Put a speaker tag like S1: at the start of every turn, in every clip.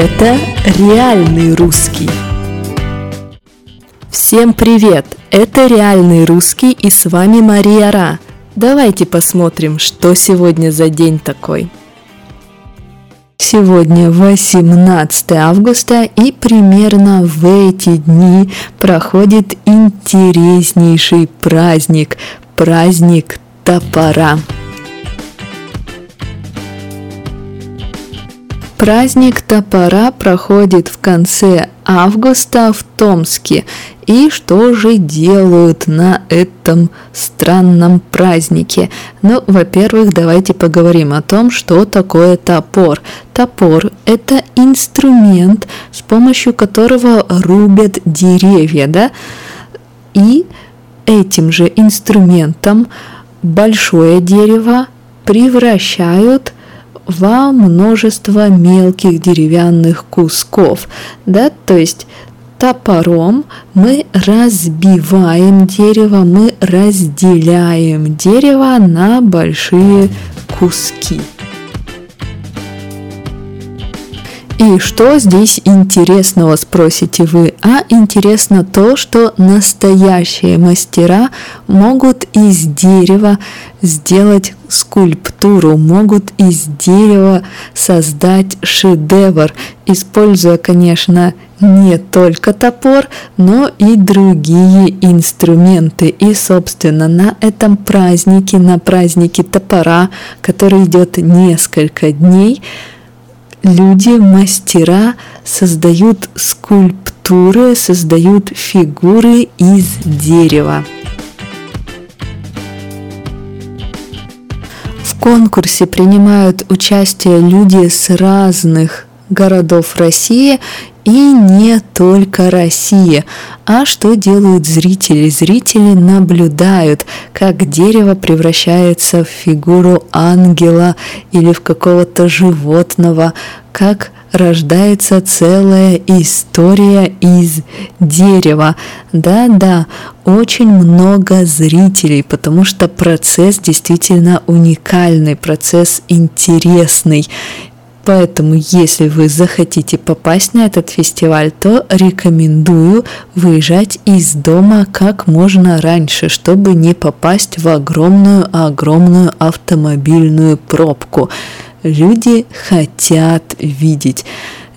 S1: Это реальный русский. Всем привет! Это реальный русский и с вами Мария Ра. Давайте посмотрим, что сегодня за день такой. Сегодня 18 августа и примерно в эти дни проходит интереснейший праздник, праздник топора. Праздник топора проходит в конце августа в Томске. И что же делают на этом странном празднике? Ну, во-первых, давайте поговорим о том, что такое топор. Топор – это инструмент, с помощью которого рубят деревья, да? И этим же инструментом большое дерево превращают во множество мелких деревянных кусков, да, то есть топором мы разбиваем дерево, мы разделяем дерево на большие куски. И что здесь интересного, спросите вы? А интересно то, что настоящие мастера могут из дерева сделать скульптуру, могут из дерева создать шедевр, используя, конечно, не только топор, но и другие инструменты. И, собственно, на этом празднике, на празднике топора, который идет несколько дней, люди, мастера создают скульптуры, создают фигуры из дерева. В конкурсе принимают участие люди с разных городов России и не только России. А что делают зрители? Зрители наблюдают, как дерево превращается в фигуру ангела или в какого-то животного, как рождается целая история из дерева. Да-да, очень много зрителей, потому что процесс действительно уникальный, процесс интересный. Поэтому, если вы захотите попасть на этот фестиваль, то рекомендую выезжать из дома как можно раньше, чтобы не попасть в огромную-огромную автомобильную пробку. Люди хотят видеть.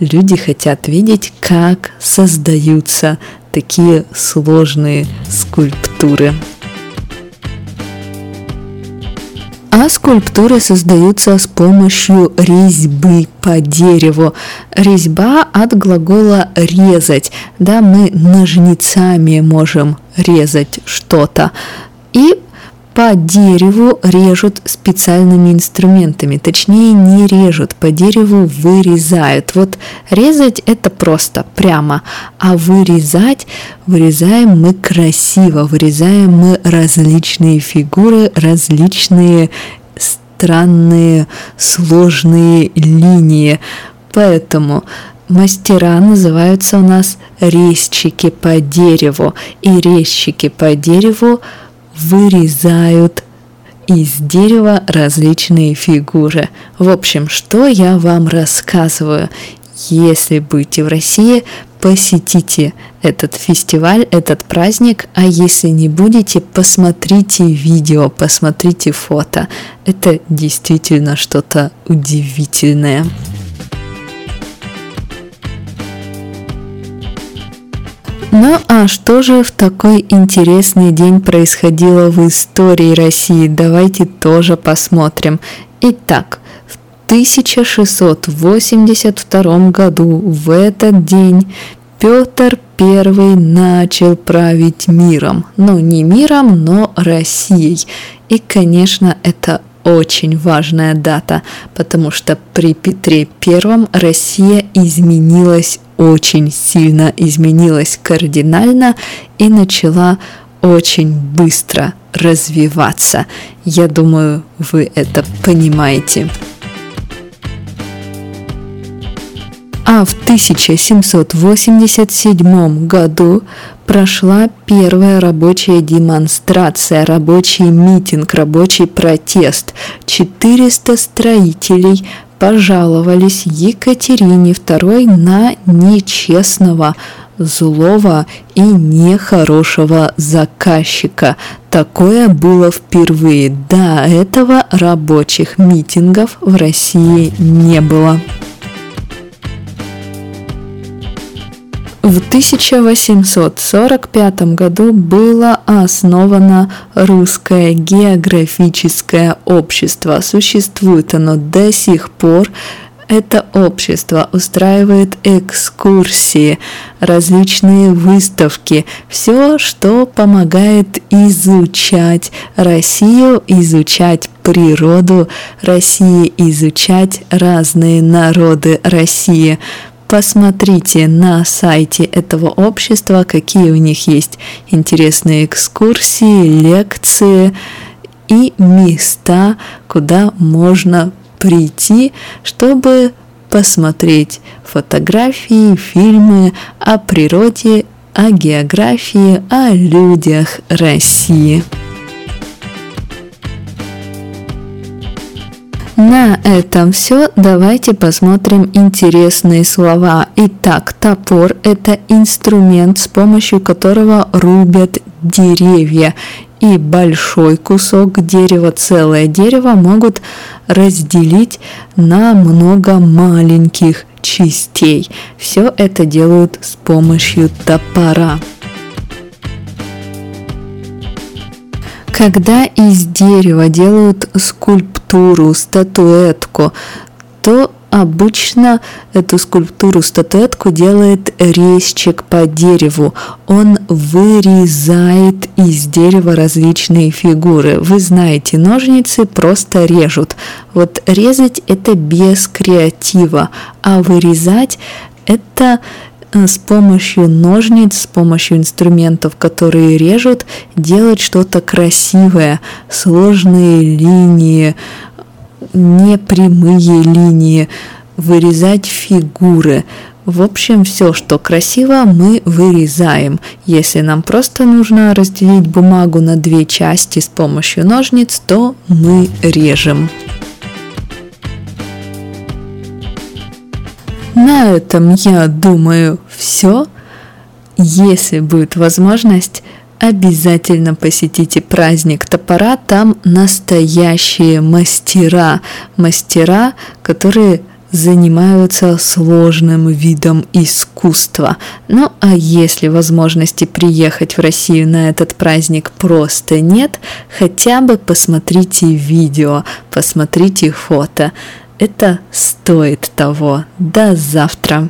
S1: Люди хотят видеть, как создаются такие сложные скульптуры. А скульптуры создаются с помощью резьбы по дереву. Резьба от глагола резать. Да, мы ножницами можем резать что-то. И по дереву режут специальными инструментами, точнее не режут, по дереву вырезают. Вот резать это просто, прямо, а вырезать, вырезаем мы красиво, вырезаем мы различные фигуры, различные странные сложные линии. Поэтому мастера называются у нас резчики по дереву, и резчики по дереву – вырезают из дерева различные фигуры. В общем, что я вам рассказываю? Если будете в России, посетите этот фестиваль, этот праздник, а если не будете, посмотрите видео, посмотрите фото. Это действительно что-то удивительное. Ну а что же в такой интересный день происходило в истории России? Давайте тоже посмотрим. Итак, в 1682 году в этот день Петр I начал править миром. Ну, не миром, но Россией. И, конечно, это очень важная дата, потому что при Петре I Россия изменилась очень сильно, изменилась кардинально и начала очень быстро развиваться. Я думаю, вы это понимаете. А в 1787 году прошла первая рабочая демонстрация, рабочий митинг, рабочий протест. 400 строителей пожаловались Екатерине II на нечестного, злого и нехорошего заказчика. Такое было впервые. До этого рабочих митингов в России не было. В 1845 году было основано Русское географическое общество. Существует оно до сих пор. Это общество устраивает экскурсии, различные выставки, все, что помогает изучать Россию, изучать природу России, изучать разные народы России. Посмотрите на сайте этого общества, какие у них есть интересные экскурсии, лекции и места, куда можно прийти, чтобы посмотреть фотографии, фильмы о природе, о географии, о людях России. На этом все. Давайте посмотрим интересные слова. Итак, топор – это инструмент, с помощью которого рубят деревья. И большой кусок дерева, целое дерево могут разделить на много маленьких частей. Все это делают с помощью топора. Когда из дерева делают скульптуру, статуэтку, то обычно эту скульптуру, статуэтку делает резчик по дереву. Он вырезает из дерева различные фигуры. Вы знаете, ножницы просто режут. Вот резать это без креатива, а вырезать это с помощью ножниц, с помощью инструментов, которые режут, делать что-то красивое, сложные линии, непрямые линии, вырезать фигуры. В общем, все, что красиво, мы вырезаем. Если нам просто нужно разделить бумагу на две части с помощью ножниц, то мы режем. На этом, я думаю, все. Если будет возможность, обязательно посетите праздник топора. Там настоящие мастера. Мастера, которые занимаются сложным видом искусства. Ну а если возможности приехать в Россию на этот праздник просто нет, хотя бы посмотрите видео, посмотрите фото. Это стоит того. До завтра.